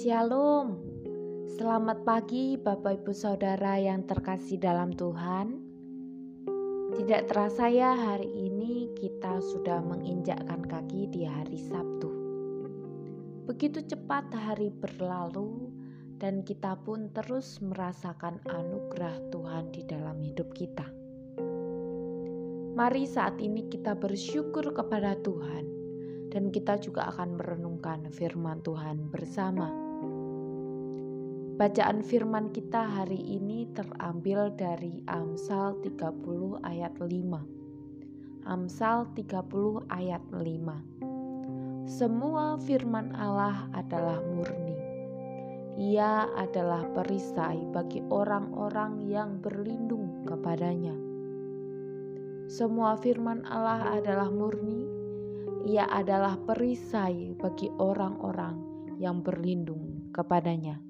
Shalom. Selamat pagi Bapak Ibu Saudara yang terkasih dalam Tuhan. Tidak terasa ya hari ini kita sudah menginjakkan kaki di hari Sabtu. Begitu cepat hari berlalu dan kita pun terus merasakan anugerah Tuhan di dalam hidup kita. Mari saat ini kita bersyukur kepada Tuhan dan kita juga akan merenungkan firman Tuhan bersama. Bacaan firman kita hari ini terambil dari Amsal 30 ayat 5. Amsal 30 ayat 5. Semua firman Allah adalah murni. Ia adalah perisai bagi orang-orang yang berlindung kepadanya. Semua firman Allah adalah murni. Ia adalah perisai bagi orang-orang yang berlindung kepadanya.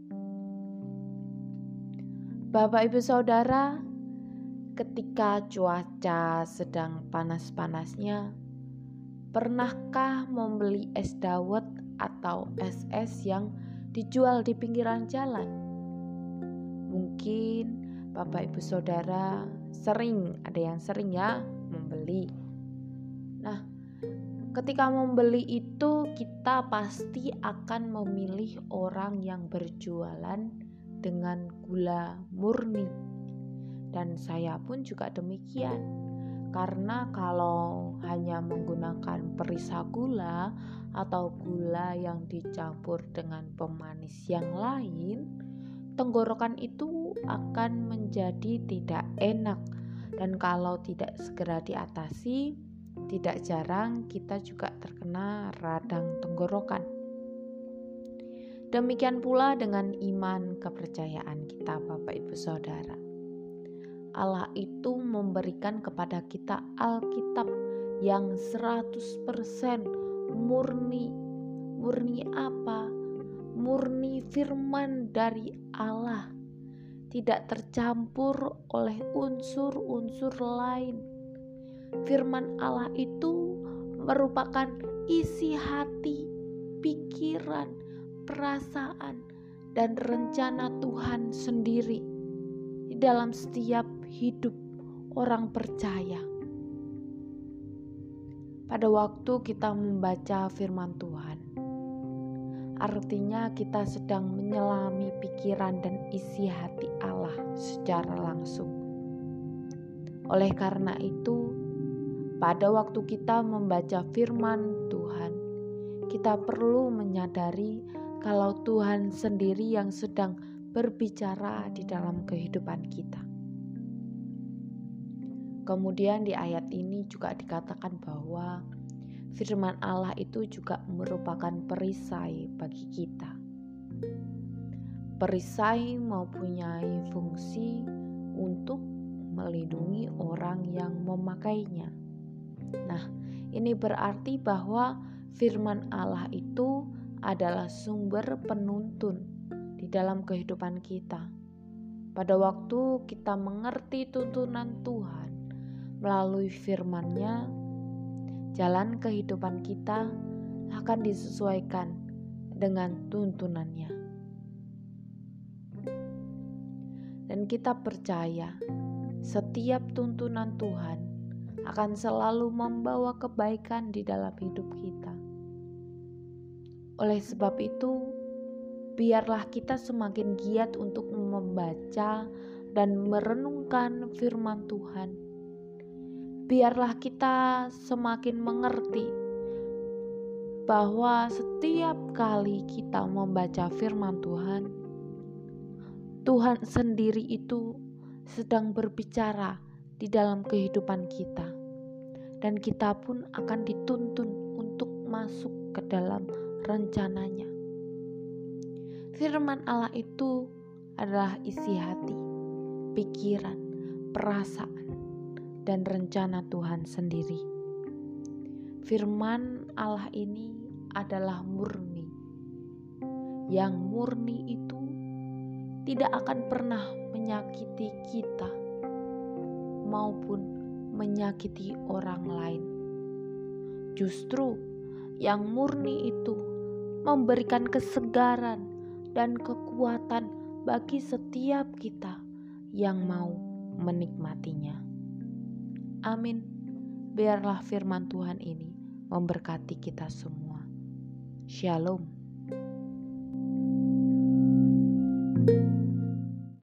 Bapak, ibu, saudara, ketika cuaca sedang panas-panasnya, pernahkah membeli es dawet atau es-es yang dijual di pinggiran jalan? Mungkin Bapak, ibu, saudara sering, ada yang sering ya, membeli. Nah, ketika membeli itu, kita pasti akan memilih orang yang berjualan dengan gula murni. Dan saya pun juga demikian. Karena kalau hanya menggunakan perisa gula atau gula yang dicampur dengan pemanis yang lain, tenggorokan itu akan menjadi tidak enak. Dan kalau tidak segera diatasi, tidak jarang kita juga terkena radang tenggorokan. Demikian pula dengan iman kepercayaan kita Bapak Ibu Saudara. Allah itu memberikan kepada kita Alkitab yang 100% murni. Murni apa? Murni firman dari Allah. Tidak tercampur oleh unsur-unsur lain. Firman Allah itu merupakan isi hati, pikiran, perasaan, dan rencana Tuhan sendiri di dalam setiap hidup orang percaya. Pada waktu kita membaca firman Tuhan, artinya kita sedang menyelami pikiran dan isi hati Allah secara langsung. Oleh karena itu, pada waktu kita membaca firman Tuhan, kita perlu menyadari kalau Tuhan sendiri yang sedang berbicara di dalam kehidupan kita. Kemudian di ayat ini juga dikatakan bahwa firman Allah itu juga merupakan perisai bagi kita. Perisai mempunyai fungsi untuk melindungi orang yang memakainya. Nah, ini berarti bahwa firman Allah itu adalah sumber penuntun di dalam kehidupan kita. Pada waktu kita mengerti tuntunan Tuhan melalui firman-Nya, jalan kehidupan kita akan disesuaikan dengan tuntunannya. Dan kita percaya setiap tuntunan Tuhan akan selalu membawa kebaikan di dalam hidup kita. Oleh sebab itu, biarlah kita semakin giat untuk membaca dan merenungkan firman Tuhan. Biarlah kita semakin mengerti bahwa setiap kali kita membaca firman Tuhan, Tuhan sendiri itu sedang berbicara di dalam kehidupan kita, dan kita pun akan dituntun untuk masuk ke dalam rencananya. Firman Allah itu adalah isi hati, pikiran, perasaan, dan rencana Tuhan sendiri. Firman Allah ini adalah murni. Yang murni itu tidak akan pernah menyakiti kita maupun menyakiti orang lain. Justru yang murni itu memberikan kesegaran dan kekuatan bagi setiap kita yang mau menikmatinya. Amin. Biarlah firman Tuhan ini memberkati kita semua. Shalom.